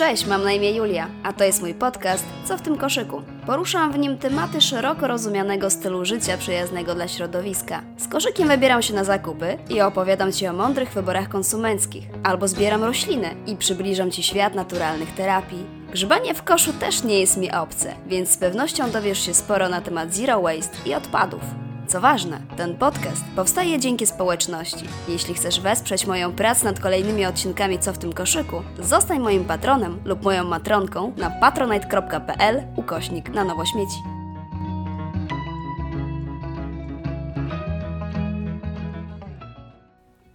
Cześć, mam na imię Julia, a to jest mój podcast Co w tym koszyku? Poruszam w nim tematy szeroko rozumianego stylu życia przyjaznego dla środowiska. Z koszykiem wybieram się na zakupy i opowiadam Ci o mądrych wyborach konsumenckich, albo zbieram rośliny i przybliżam Ci świat naturalnych terapii. Grzebanie w koszu też nie jest mi obce, więc z pewnością dowiesz się sporo na temat zero waste i odpadów. Co ważne, ten podcast powstaje dzięki społeczności. Jeśli chcesz wesprzeć moją pracę nad kolejnymi odcinkami Co w tym koszyku, zostań moim patronem lub moją matronką na patronite.pl ukośnik na nowo śmieci.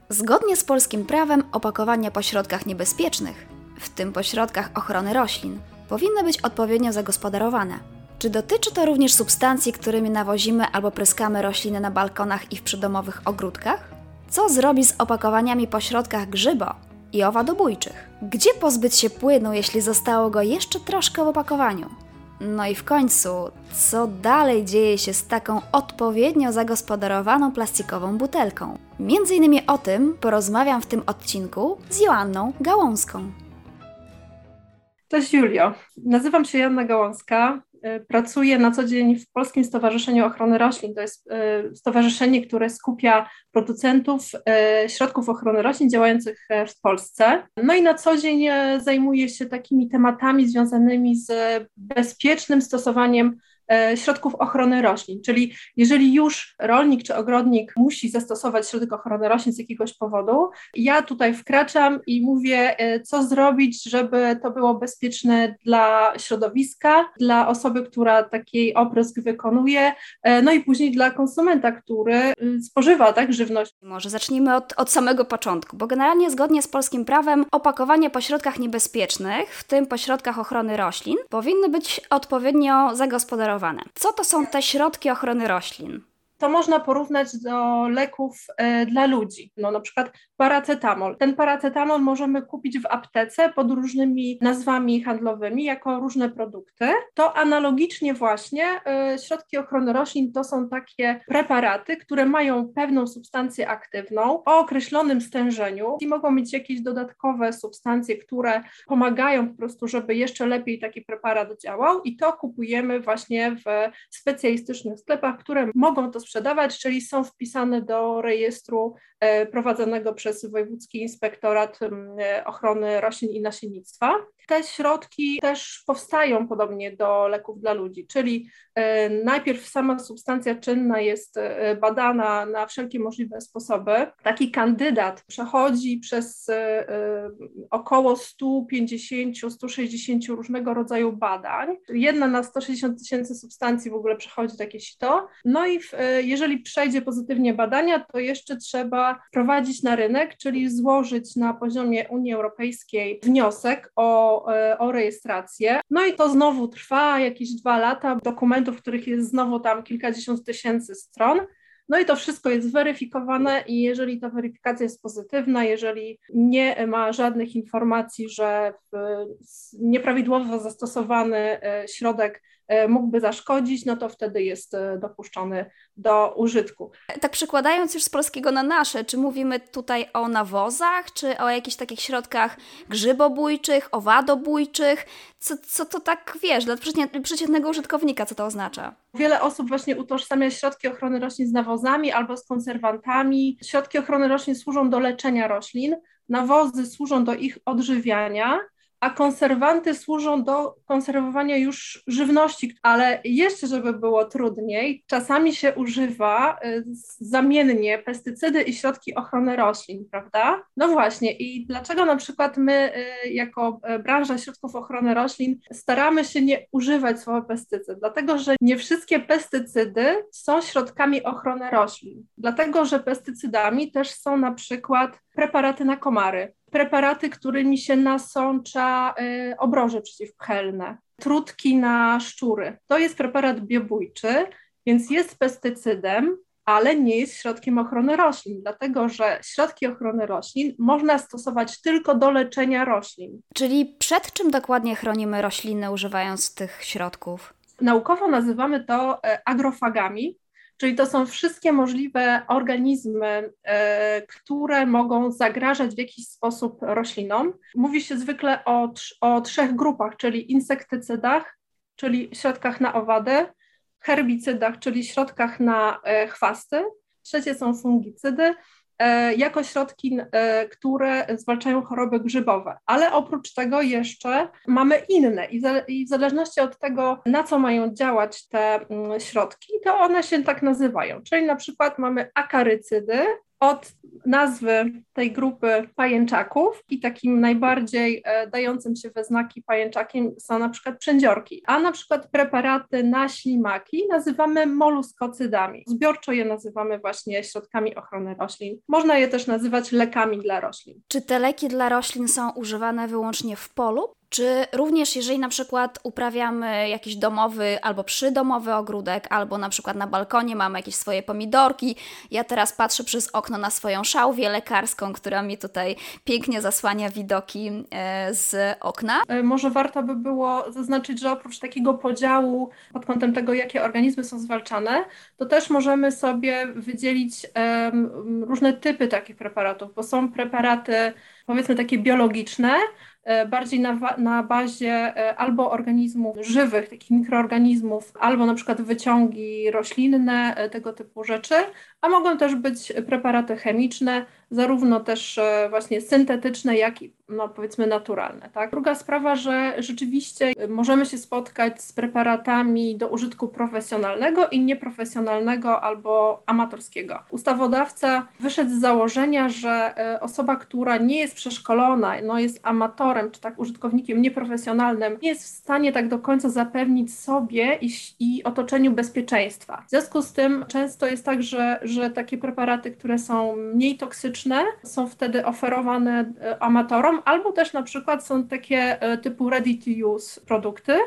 Zgodnie z polskim prawem opakowania po środkach niebezpiecznych, w tym po środkach ochrony roślin, powinny być odpowiednio zagospodarowane – czy dotyczy to również substancji, którymi nawozimy albo pryskamy rośliny na balkonach i w przydomowych ogródkach? Co zrobić z opakowaniami po środkach grzybo i owadobójczych? Gdzie pozbyć się płynu, jeśli zostało go jeszcze troszkę w opakowaniu? No i w końcu, co dalej dzieje się z taką odpowiednio zagospodarowaną plastikową butelką? Między innymi o tym porozmawiam w tym odcinku z Joanną Gałąską. Cześć Julio, nazywam się Joanna Gałąska, pracuję na co dzień w Polskim Stowarzyszeniu Ochrony Roślin. To jest e, stowarzyszenie, które skupia producentów e, środków ochrony roślin działających w Polsce. No i na co dzień zajmuję się takimi tematami związanymi z bezpiecznym stosowaniem E, środków ochrony roślin. Czyli jeżeli już rolnik czy ogrodnik musi zastosować środek ochrony roślin z jakiegoś powodu, ja tutaj wkraczam i mówię, e, co zrobić, żeby to było bezpieczne dla środowiska, dla osoby, która takiej oprysk wykonuje, e, no i później dla konsumenta, który spożywa tak żywność. Może zacznijmy od, od samego początku, bo generalnie zgodnie z polskim prawem opakowanie po środkach niebezpiecznych, w tym po środkach ochrony roślin, powinny być odpowiednio zagospodarowane co to są te środki ochrony roślin? To można porównać do leków e, dla ludzi. No, na przykład paracetamol. Ten paracetamol możemy kupić w aptece pod różnymi nazwami handlowymi jako różne produkty. To analogicznie właśnie e, środki ochrony roślin to są takie preparaty, które mają pewną substancję aktywną o określonym stężeniu i mogą mieć jakieś dodatkowe substancje, które pomagają po prostu, żeby jeszcze lepiej taki preparat działał i to kupujemy właśnie w specjalistycznych sklepach, które mogą to sprzedawać, czyli są wpisane do rejestru e, prowadzonego przez Wojewódzki Inspektorat e, Ochrony Roślin i Nasiennictwa. Te środki też powstają podobnie do leków dla ludzi, czyli e, najpierw sama substancja czynna jest badana na wszelkie możliwe sposoby. Taki kandydat przechodzi przez około 150-160 różnego rodzaju badań. Jedna na 160 tysięcy substancji w ogóle przechodzi takie sito. No i w, jeżeli przejdzie pozytywnie badania, to jeszcze trzeba wprowadzić na rynek, czyli złożyć na poziomie Unii Europejskiej wniosek o, e, o rejestrację. No i to znowu trwa jakieś dwa lata, dokumentów, których jest znowu tam kilkadziesiąt tysięcy stron. No i to wszystko jest weryfikowane i jeżeli ta weryfikacja jest pozytywna, jeżeli nie ma żadnych informacji, że nieprawidłowo zastosowany e, środek mógłby zaszkodzić, no to wtedy jest e, dopuszczony do użytku. Tak przekładając już z polskiego na nasze, czy mówimy tutaj o nawozach, czy o jakichś takich środkach grzybobójczych, owadobójczych? Co, co to tak, wiesz, dla przeciętnego użytkownika, co to oznacza? Wiele osób właśnie utożsamia środki ochrony roślin z nawozami albo z konserwantami. Środki ochrony roślin służą do leczenia roślin, nawozy służą do ich odżywiania, a konserwanty służą do konserwowania już żywności, ale jeszcze, żeby było trudniej, czasami się używa y, zamiennie pestycydy i środki ochrony roślin, prawda? No właśnie, i dlaczego na przykład my, y, jako y, branża środków ochrony roślin, staramy się nie używać słowa pestycyd? Dlatego, że nie wszystkie pestycydy są środkami ochrony roślin, dlatego, że pestycydami też są na przykład preparaty na komary preparaty, którymi się nasącza y, obroże przeciwpchelne, trutki na szczury. To jest preparat biobójczy, więc jest pestycydem, ale nie jest środkiem ochrony roślin, dlatego że środki ochrony roślin można stosować tylko do leczenia roślin. Czyli przed czym dokładnie chronimy rośliny używając tych środków? Naukowo nazywamy to e, agrofagami, czyli to są wszystkie możliwe organizmy, e, które mogą zagrażać w jakiś sposób roślinom. Mówi się zwykle o, o trzech grupach, czyli insektycydach, czyli środkach na owady, herbicydach, czyli środkach na e, chwasty, trzecie są fungicydy, jako środki, e, które zwalczają choroby grzybowe. Ale oprócz tego jeszcze mamy inne i w zależności od tego, na co mają działać te mm, środki, to one się tak nazywają. Czyli na przykład mamy akarycydy, od nazwy tej grupy pajęczaków i takim najbardziej e, dającym się we znaki pajęczakiem są na przykład przędziorki, a na przykład preparaty na ślimaki nazywamy moluskocydami. Zbiorczo je nazywamy właśnie środkami ochrony roślin. Można je też nazywać lekami dla roślin. Czy te leki dla roślin są używane wyłącznie w polu? Czy również jeżeli na przykład uprawiamy jakiś domowy albo przydomowy ogródek, albo na przykład na balkonie mamy jakieś swoje pomidorki, ja teraz patrzę przez okno na swoją szałwię lekarską, która mi tutaj pięknie zasłania widoki e, z okna. E, może warto by było zaznaczyć, że oprócz takiego podziału pod kątem tego, jakie organizmy są zwalczane, to też możemy sobie wydzielić różne typy takich preparatów, bo są preparaty powiedzmy takie biologiczne, bardziej na, na bazie e, albo organizmów żywych, takich mikroorganizmów, albo na przykład wyciągi roślinne, e, tego typu rzeczy, a mogą też być preparaty chemiczne, zarówno też właśnie syntetyczne, jak i no, powiedzmy naturalne. Tak? Druga sprawa, że rzeczywiście możemy się spotkać z preparatami do użytku profesjonalnego i nieprofesjonalnego albo amatorskiego. Ustawodawca wyszedł z założenia, że osoba, która nie jest przeszkolona, no, jest amatorem czy tak użytkownikiem nieprofesjonalnym, nie jest w stanie tak do końca zapewnić sobie i, i otoczeniu bezpieczeństwa. W związku z tym często jest tak, że, że takie preparaty, które są mniej toksyczne, są wtedy oferowane e, amatorom, albo też na przykład są takie e, typu ready to use produkty,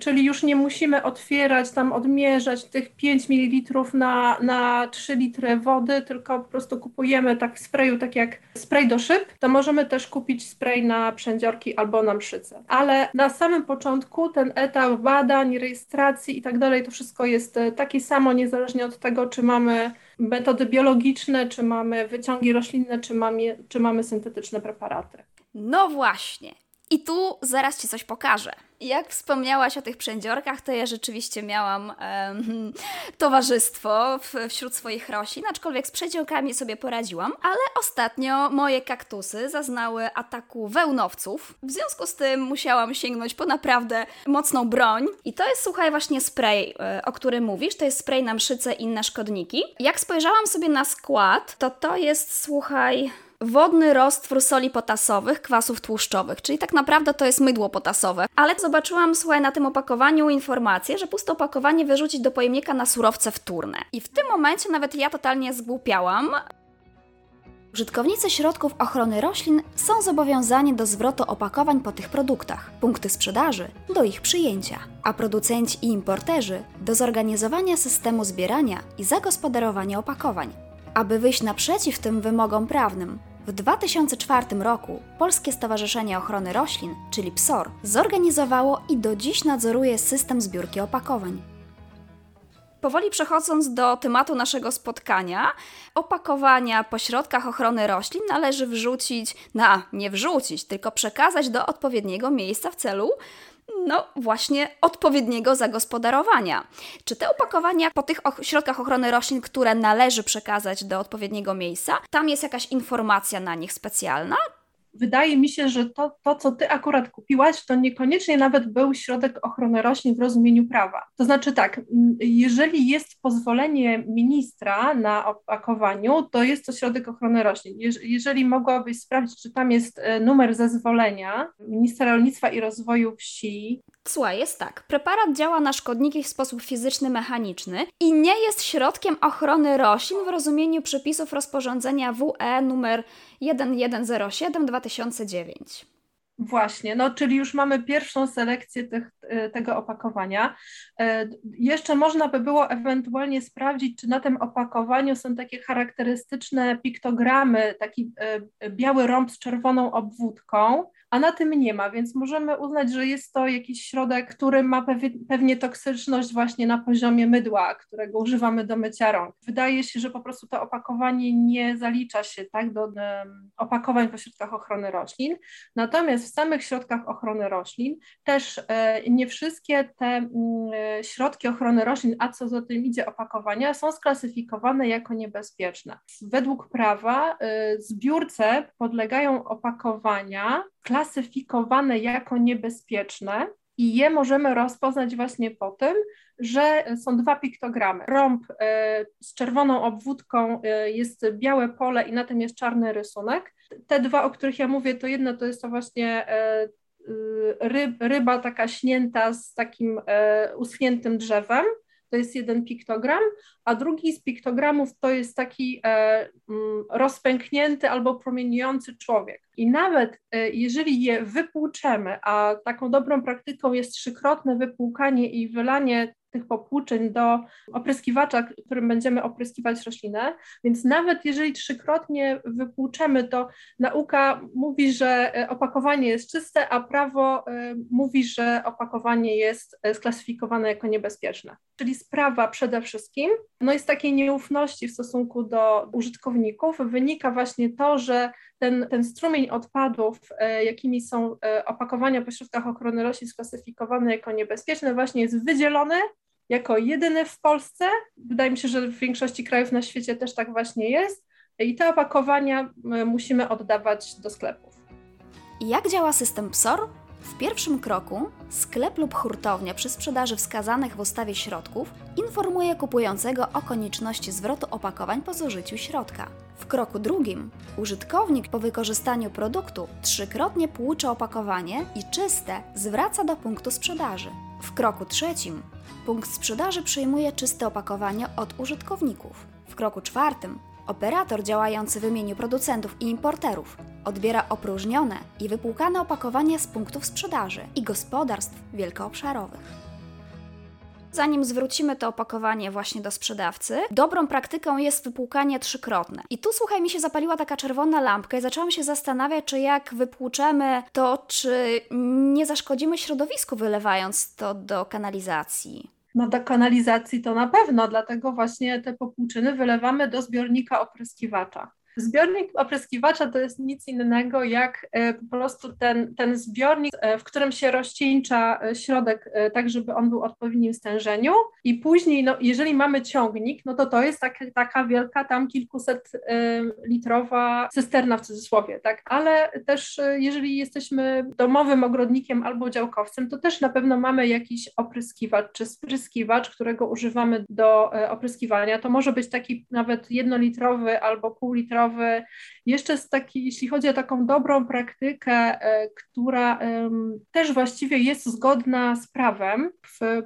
czyli już nie musimy otwierać, tam odmierzać tych 5 ml na, na 3 litry wody, tylko po prostu kupujemy tak w sprayu, tak jak spray do szyb, to możemy też kupić spray na przędziorki albo na mszyce. Ale na samym początku ten etap badań, rejestracji i tak dalej, to wszystko jest e, taki samo, niezależnie od tego, czy mamy metody biologiczne, czy mamy wyciągi roślinne, czy mamy, czy mamy syntetyczne preparaty. No właśnie. I tu zaraz Ci coś pokażę. Jak wspomniałaś o tych przędziorkach, to ja rzeczywiście miałam um, towarzystwo w, wśród swoich roślin, aczkolwiek z przędziorkami sobie poradziłam, ale ostatnio moje kaktusy zaznały ataku wełnowców. W związku z tym musiałam sięgnąć po naprawdę mocną broń. I to jest, słuchaj, właśnie spray, e, o którym mówisz. To jest spray na mszyce i inne szkodniki. Jak spojrzałam sobie na skład, to to jest, słuchaj wodny roztwór soli potasowych, kwasów tłuszczowych, czyli tak naprawdę to jest mydło potasowe. Ale zobaczyłam, słuchaj, na tym opakowaniu informację, że puste opakowanie wyrzucić do pojemnika na surowce wtórne. I w tym momencie nawet ja totalnie zgłupiałam. Użytkownicy środków ochrony roślin są zobowiązani do zwrotu opakowań po tych produktach, punkty sprzedaży do ich przyjęcia, a producenci i importerzy do zorganizowania systemu zbierania i zagospodarowania opakowań. Aby wyjść naprzeciw tym wymogom prawnym, w 2004 roku Polskie Stowarzyszenie Ochrony Roślin, czyli PSOR, zorganizowało i do dziś nadzoruje system zbiórki opakowań. Powoli przechodząc do tematu naszego spotkania, opakowania po środkach ochrony roślin należy wrzucić, na nie wrzucić, tylko przekazać do odpowiedniego miejsca w celu no właśnie odpowiedniego zagospodarowania. Czy te opakowania po tych środkach ochrony roślin, które należy przekazać do odpowiedniego miejsca, tam jest jakaś informacja na nich specjalna? Wydaje mi się, że to, to, co ty akurat kupiłaś, to niekoniecznie nawet był środek ochrony roślin w rozumieniu prawa. To znaczy tak, jeżeli jest pozwolenie ministra na opakowaniu, to jest to środek ochrony roślin. Jeżeli mogłabyś sprawdzić, czy tam jest e, numer zezwolenia ministra rolnictwa i rozwoju wsi, Słuchaj, jest tak. Preparat działa na szkodniki w sposób fizyczny, mechaniczny i nie jest środkiem ochrony roślin w rozumieniu przepisów rozporządzenia WE nr 1107 2009. Właśnie, no czyli już mamy pierwszą selekcję tych, e, tego opakowania. E, jeszcze można by było ewentualnie sprawdzić, czy na tym opakowaniu są takie charakterystyczne piktogramy, taki e, biały rąb z czerwoną obwódką, a na tym nie ma, więc możemy uznać, że jest to jakiś środek, który ma pewnie toksyczność właśnie na poziomie mydła, którego używamy do mycia rąk. Wydaje się, że po prostu to opakowanie nie zalicza się tak do opakowań po środkach ochrony roślin, natomiast w samych środkach ochrony roślin też e, nie wszystkie te mm, e, środki ochrony roślin, a co za tym idzie opakowania, są sklasyfikowane jako niebezpieczne. Według prawa e, zbiórce podlegają opakowania klasyfikowane jako niebezpieczne i je możemy rozpoznać właśnie po tym, że są dwa piktogramy. Rąb e, z czerwoną obwódką e, jest białe pole i na tym jest czarny rysunek. Te dwa, o których ja mówię, to jedno to jest to właśnie e, ryb, ryba taka śnięta z takim uschniętym drzewem, to jest jeden piktogram, a drugi z piktogramów to jest taki e, mm, rozpęknięty albo promieniujący człowiek. I nawet e, jeżeli je wypłuczemy, a taką dobrą praktyką jest trzykrotne wypłukanie i wylanie tych popłuczyn do opryskiwacza, którym będziemy opryskiwać roślinę. Więc nawet jeżeli trzykrotnie wypłuczemy, to nauka mówi, że e, opakowanie jest czyste, a prawo e, mówi, że opakowanie jest e, sklasyfikowane jako niebezpieczne. Czyli sprawa przede wszystkim no jest takiej nieufności w stosunku do użytkowników wynika właśnie to, że ten, ten strumień odpadów, jakimi są opakowania po środkach ochrony roślin sklasyfikowane jako niebezpieczne, właśnie jest wydzielony jako jedyny w Polsce. Wydaje mi się, że w większości krajów na świecie też tak właśnie jest. I te opakowania musimy oddawać do sklepów. Jak działa system PSOR? W pierwszym kroku sklep lub hurtownia przy sprzedaży wskazanych w ustawie środków informuje kupującego o konieczności zwrotu opakowań po zużyciu środka. W kroku drugim użytkownik po wykorzystaniu produktu trzykrotnie płucze opakowanie i czyste zwraca do punktu sprzedaży. W kroku trzecim punkt sprzedaży przyjmuje czyste opakowanie od użytkowników. W kroku czwartym operator działający w imieniu producentów i importerów odbiera opróżnione i wypłukane opakowania z punktów sprzedaży i gospodarstw wielkoobszarowych zanim zwrócimy to opakowanie właśnie do sprzedawcy, dobrą praktyką jest wypłukanie trzykrotne. I tu słuchaj, mi się zapaliła taka czerwona lampka i zaczęłam się zastanawiać, czy jak wypłuczemy to, czy nie zaszkodzimy środowisku wylewając to do kanalizacji. No do kanalizacji to na pewno, dlatego właśnie te popłuczyny wylewamy do zbiornika opryskiwacza. Zbiornik opryskiwacza to jest nic innego jak e, po prostu ten, ten zbiornik, e, w którym się rozcieńcza e, środek tak, żeby on był odpowiednim stężeniu i później, no, jeżeli mamy ciągnik, no to to jest taka, taka wielka tam kilkuset litrowa cysterna w cudzysłowie, tak, ale też jeżeli jesteśmy domowym ogrodnikiem albo działkowcem, to też na pewno mamy jakiś opryskiwacz czy spryskiwacz, którego używamy do opryskiwania. To może być taki nawet jednolitrowy albo półlitrowy jeszcze z taki, jeśli chodzi o taką dobrą praktykę, e, która też właściwie jest zgodna z prawem, w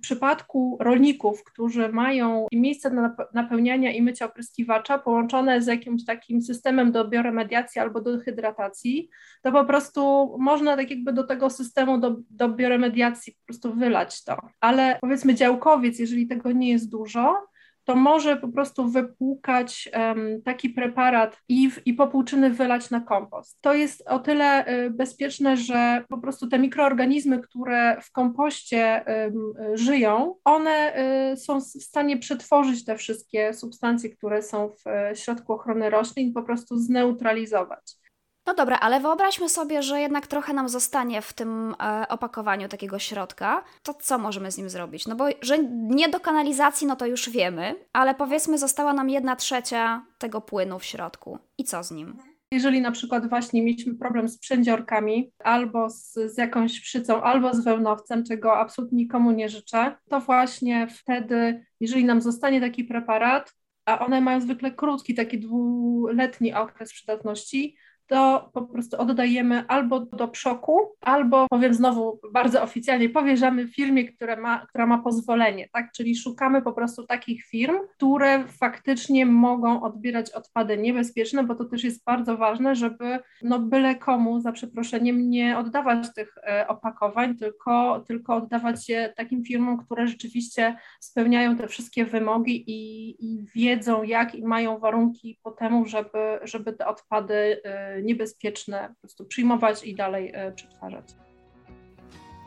przypadku rolników, którzy mają miejsce na napełniania i mycia opryskiwacza połączone z jakimś takim systemem do bioremediacji albo do hydratacji, to po prostu można tak jakby do tego systemu do, do bioremediacji po prostu wylać to. Ale powiedzmy działkowiec, jeżeli tego nie jest dużo, to może po prostu wypłukać um, taki preparat i, w, i popłuczyny wylać na kompost. To jest o tyle y, bezpieczne, że po prostu te mikroorganizmy, które w kompoście y, żyją, one y, są w stanie przetworzyć te wszystkie substancje, które są w y, środku ochrony roślin, po prostu zneutralizować. No dobra, ale wyobraźmy sobie, że jednak trochę nam zostanie w tym e, opakowaniu takiego środka. To co możemy z nim zrobić? No bo że nie do kanalizacji, no to już wiemy, ale powiedzmy została nam jedna trzecia tego płynu w środku. I co z nim? Jeżeli na przykład właśnie mieliśmy problem z przędziorkami, albo z, z jakąś pszycą, albo z wełnowcem, czego absolutnie nikomu nie życzę, to właśnie wtedy, jeżeli nam zostanie taki preparat, a one mają zwykle krótki, taki dwuletni okres przydatności, to po prostu oddajemy albo do przoku, albo powiem znowu bardzo oficjalnie, powierzamy firmie, która ma, która ma pozwolenie, tak? Czyli szukamy po prostu takich firm, które faktycznie mogą odbierać odpady niebezpieczne, bo to też jest bardzo ważne, żeby no byle komu, za przeproszeniem, nie oddawać tych e, opakowań, tylko, tylko oddawać je takim firmom, które rzeczywiście spełniają te wszystkie wymogi i, i wiedzą, jak i mają warunki po temu, żeby, żeby te odpady e, niebezpieczne po prostu przyjmować i dalej przetwarzać.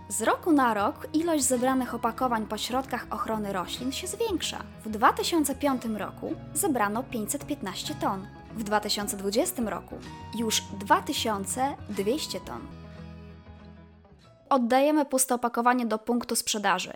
Z roku na rok ilość zebranych opakowań po środkach ochrony roślin się zwiększa. W 2005 roku zebrano 515 ton, w 2020 roku już 2200 ton oddajemy puste opakowanie do punktu sprzedaży.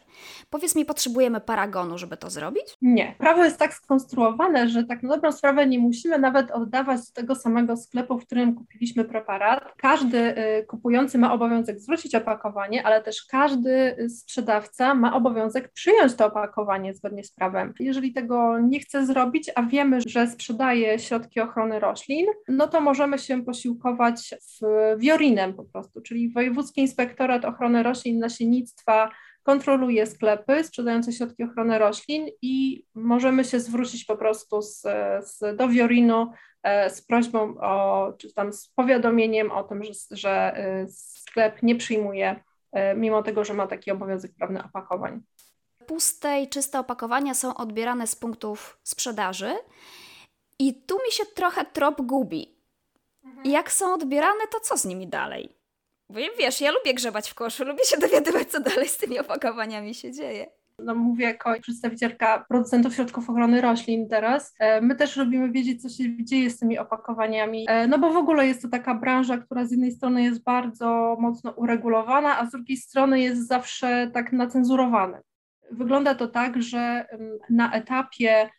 Powiedz mi, potrzebujemy paragonu, żeby to zrobić? Nie. Prawo jest tak skonstruowane, że tak na dobrą sprawę nie musimy nawet oddawać do tego samego sklepu, w którym kupiliśmy preparat. Każdy y, kupujący ma obowiązek zwrócić opakowanie, ale też każdy sprzedawca ma obowiązek przyjąć to opakowanie zgodnie z prawem. Jeżeli tego nie chce zrobić, a wiemy, że sprzedaje środki ochrony roślin, no to możemy się posiłkować w wiorinem po prostu, czyli Wojewódzki Inspektorat Inspektorat Ochrony Roślin i Nasiennictwa kontroluje sklepy sprzedające środki ochrony roślin i możemy się zwrócić po prostu z, z, do Wiorinu e, z prośbą o, czy tam z powiadomieniem o tym, że, że e, sklep nie przyjmuje, e, mimo tego, że ma taki obowiązek prawny opakowań. Puste i czyste opakowania są odbierane z punktów sprzedaży i tu mi się trochę trop gubi. Mhm. Jak są odbierane, to co z nimi dalej? Bo wiesz, ja lubię grzebać w koszu, lubię się dowiadywać, co dalej z tymi opakowaniami się dzieje. No mówię jako przedstawicielka producentów środków ochrony roślin teraz. E, my też lubimy wiedzieć, co się dzieje z tymi opakowaniami, e, no bo w ogóle jest to taka branża, która z jednej strony jest bardzo mocno uregulowana, a z drugiej strony jest zawsze tak nacenzurowana. Wygląda to tak, że na etapie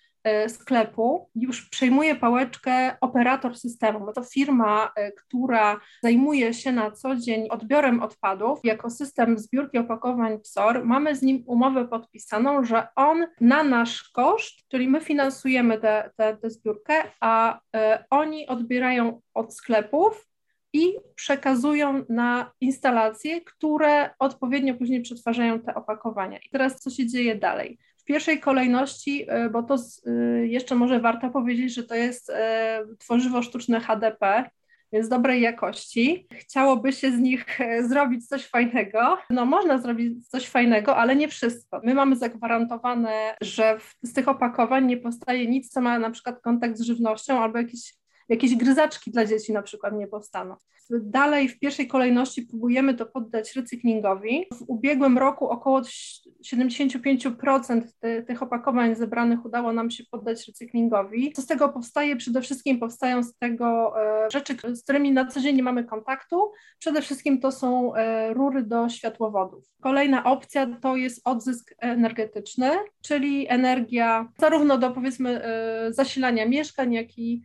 sklepu już przejmuje pałeczkę operator systemu. No to firma, e, która zajmuje się na co dzień odbiorem odpadów jako system zbiórki opakowań PSOR. Mamy z nim umowę podpisaną, że on na nasz koszt, czyli my finansujemy tę zbiórkę, a e, oni odbierają od sklepów i przekazują na instalacje, które odpowiednio później przetwarzają te opakowania. I teraz co się dzieje dalej? W pierwszej kolejności, e, bo to e, jeszcze może warto powiedzieć, że to jest e, tworzywo sztuczne HDP, więc dobrej jakości. Chciałoby się z nich zrobić coś fajnego. No można zrobić coś fajnego, ale nie wszystko. My mamy zagwarantowane, że z tych opakowań nie powstaje nic, co ma na przykład kontakt z żywnością albo jakieś jakieś gryzaczki dla dzieci na przykład nie powstaną. Dalej w pierwszej kolejności próbujemy to poddać recyklingowi. W ubiegłym roku około 75% ty, tych opakowań zebranych udało nam się poddać recyklingowi. Co z tego powstaje? Przede wszystkim powstają z tego e, rzeczy, z którymi na co dzień nie mamy kontaktu. Przede wszystkim to są e, rury do światłowodów. Kolejna opcja to jest odzysk energetyczny, czyli energia zarówno do powiedzmy e, zasilania mieszkań, jak i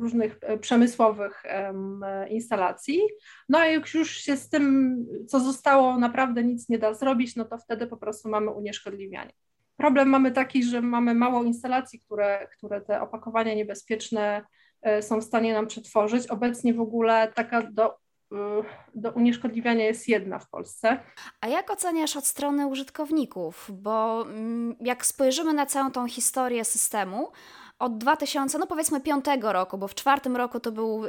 różnych e, przemysłowych instalacji. No a jak już się z tym, co zostało, naprawdę nic nie da zrobić, no to wtedy po prostu mamy unieszkodliwianie. Problem mamy taki, że mamy mało instalacji, które, które te opakowania niebezpieczne e, są w stanie nam przetworzyć. Obecnie w ogóle taka do e, do unieszkodliwiania jest jedna w Polsce. A jak oceniasz od strony użytkowników? Bo mm, jak spojrzymy na całą tą historię systemu, od 2000, no powiedzmy piątego roku, bo w czwartym roku to był y,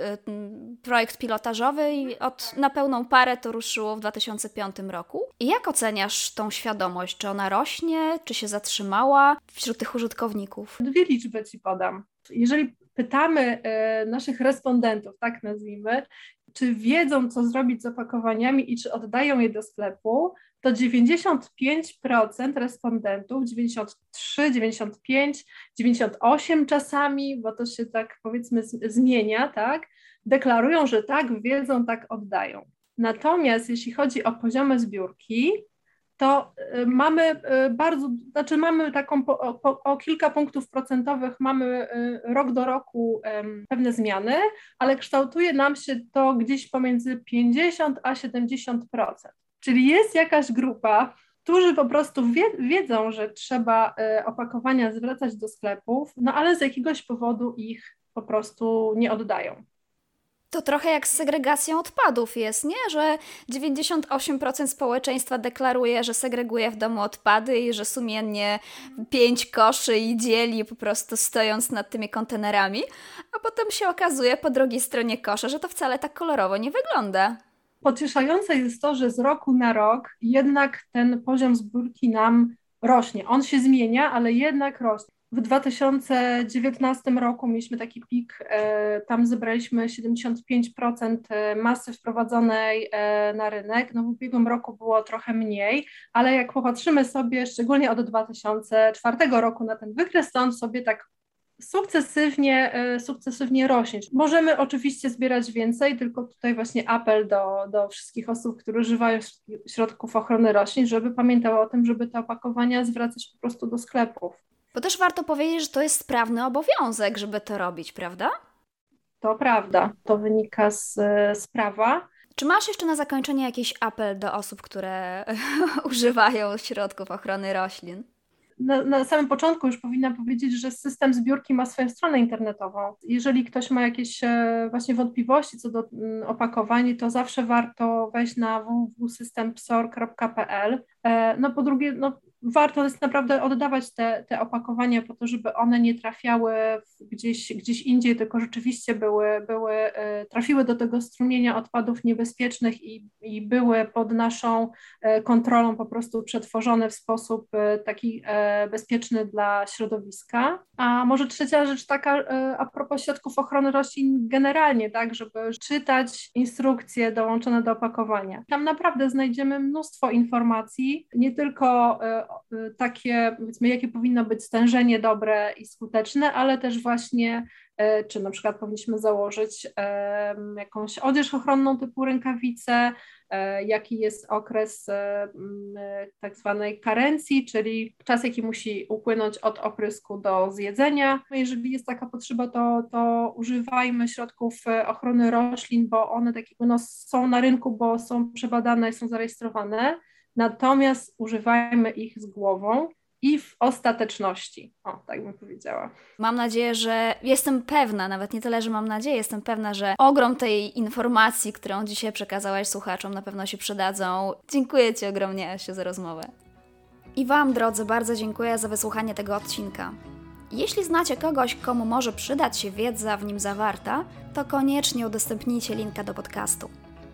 projekt pilotażowy i od na pełną parę to ruszyło w 2005 roku. I jak oceniasz tą świadomość? Czy ona rośnie, czy się zatrzymała wśród tych użytkowników? Dwie liczby Ci podam. Jeżeli pytamy y, naszych respondentów, tak nazwijmy, czy wiedzą, co zrobić z opakowaniami i czy oddają je do sklepu, to 95% respondentów, 93, 95, 98 czasami, bo to się tak powiedzmy zmienia, tak, deklarują, że tak, wiedzą, tak oddają. Natomiast jeśli chodzi o poziomy zbiórki, to y, mamy y, bardzo, znaczy mamy taką po, o, o, kilka punktów procentowych, mamy y, rok do roku pewne zmiany, ale kształtuje nam się to gdzieś pomiędzy 50 a 70%. Czyli jest jakaś grupa, którzy po prostu wie, wiedzą, że trzeba opakowania zwracać do sklepów, no ale z jakiegoś powodu ich po prostu nie oddają. To trochę jak z segregacją odpadów jest, nie? Że 98% społeczeństwa deklaruje, że segreguje w domu odpady i że sumiennie pięć koszy i dzieli po prostu stojąc nad tymi kontenerami, a potem się okazuje po drugiej stronie kosza, że to wcale tak kolorowo nie wygląda. Pocieszające jest to, że z roku na rok jednak ten poziom zbiórki nam rośnie. On się zmienia, ale jednak rośnie. W 2019 roku mieliśmy taki pik, e, tam zebraliśmy 75% e, masy wprowadzonej e, na rynek. No w ubiegłym roku było trochę mniej, ale jak popatrzymy sobie szczególnie od 2004 roku na ten wykres, to on sobie tak sukcesywnie, sukcesywnie rośnie. Możemy oczywiście zbierać więcej, tylko tutaj właśnie apel do, do wszystkich osób, które używają środków ochrony roślin, żeby pamiętały o tym, żeby te opakowania zwracać po prostu do sklepów. Bo też warto powiedzieć, że to jest sprawny obowiązek, żeby to robić, prawda? To prawda, to wynika z, z prawa. Czy masz jeszcze na zakończenie jakiś apel do osób, które używają środków ochrony roślin? Na, na, samym początku już powinna powiedzieć, że system zbiórki ma swoją stronę internetową. Jeżeli ktoś ma jakieś e, właśnie wątpliwości co do mm, opakowań, to zawsze warto wejść na www.systempsor.pl. E, no po drugie, no, warto jest naprawdę oddawać te, te opakowania po to, żeby one nie trafiały gdzieś, gdzieś indziej, tylko rzeczywiście były, były, e, trafiły do tego strumienia odpadów niebezpiecznych i, i były pod naszą e, kontrolą po prostu przetworzone w sposób e, taki bezpieczny dla środowiska. A może trzecia rzecz taka a propos środków ochrony roślin generalnie, tak, żeby czytać instrukcje dołączone do opakowania. Tam naprawdę znajdziemy mnóstwo informacji, nie tylko takie, powiedzmy, jakie powinno być stężenie dobre i skuteczne, ale też właśnie, y, czy na przykład powinniśmy założyć jakąś odzież ochronną typu rękawice, y, jaki jest okres tak zwanej karencji, czyli czas, jaki musi upłynąć od oprysku do zjedzenia. Jeżeli jest taka potrzeba, to, to używajmy środków ochrony roślin, bo one takiego no, są na rynku, bo są przebadane są zarejestrowane natomiast używajmy ich z głową i w ostateczności. O, tak bym powiedziała. Mam nadzieję, że jestem pewna, nawet nie tyle, że mam nadzieję, jestem pewna, że ogrom tej informacji, którą dzisiaj przekazałaś słuchaczom, na pewno się przydadzą. Dziękuję Ci ogromnie, Asiu, za rozmowę. I Wam, drodzy, bardzo dziękuję za wysłuchanie tego odcinka. Jeśli znacie kogoś, komu może przydać się wiedza w nim zawarta, to koniecznie udostępnijcie linka do podcastu.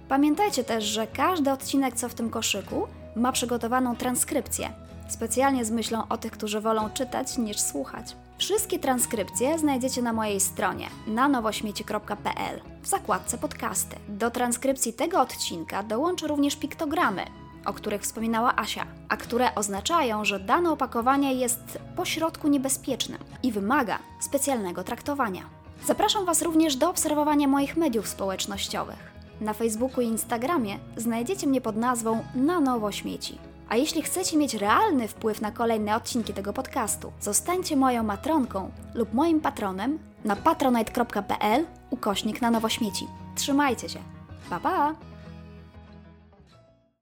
Pamiętajcie też, że każdy odcinek, co w tym koszyku, ma przygotowaną transkrypcję, specjalnie z myślą o tych, którzy wolą czytać niż słuchać. Wszystkie transkrypcje znajdziecie na mojej stronie na nowośmieci.pl w zakładce podcasty. Do transkrypcji tego odcinka dołączę również piktogramy, o których wspominała Asia, a które oznaczają, że dane opakowanie jest pośrodku niebezpiecznym i wymaga specjalnego traktowania. Zapraszam Was również do obserwowania moich mediów społecznościowych. Na Facebooku i Instagramie znajdziecie mnie pod nazwą Na Nowo Śmieci. A jeśli chcecie mieć realny wpływ na kolejne odcinki tego podcastu, zostańcie moją matronką lub moim patronem na patronite.pl ukośnik na nowo śmieci. Trzymajcie się. Pa pa!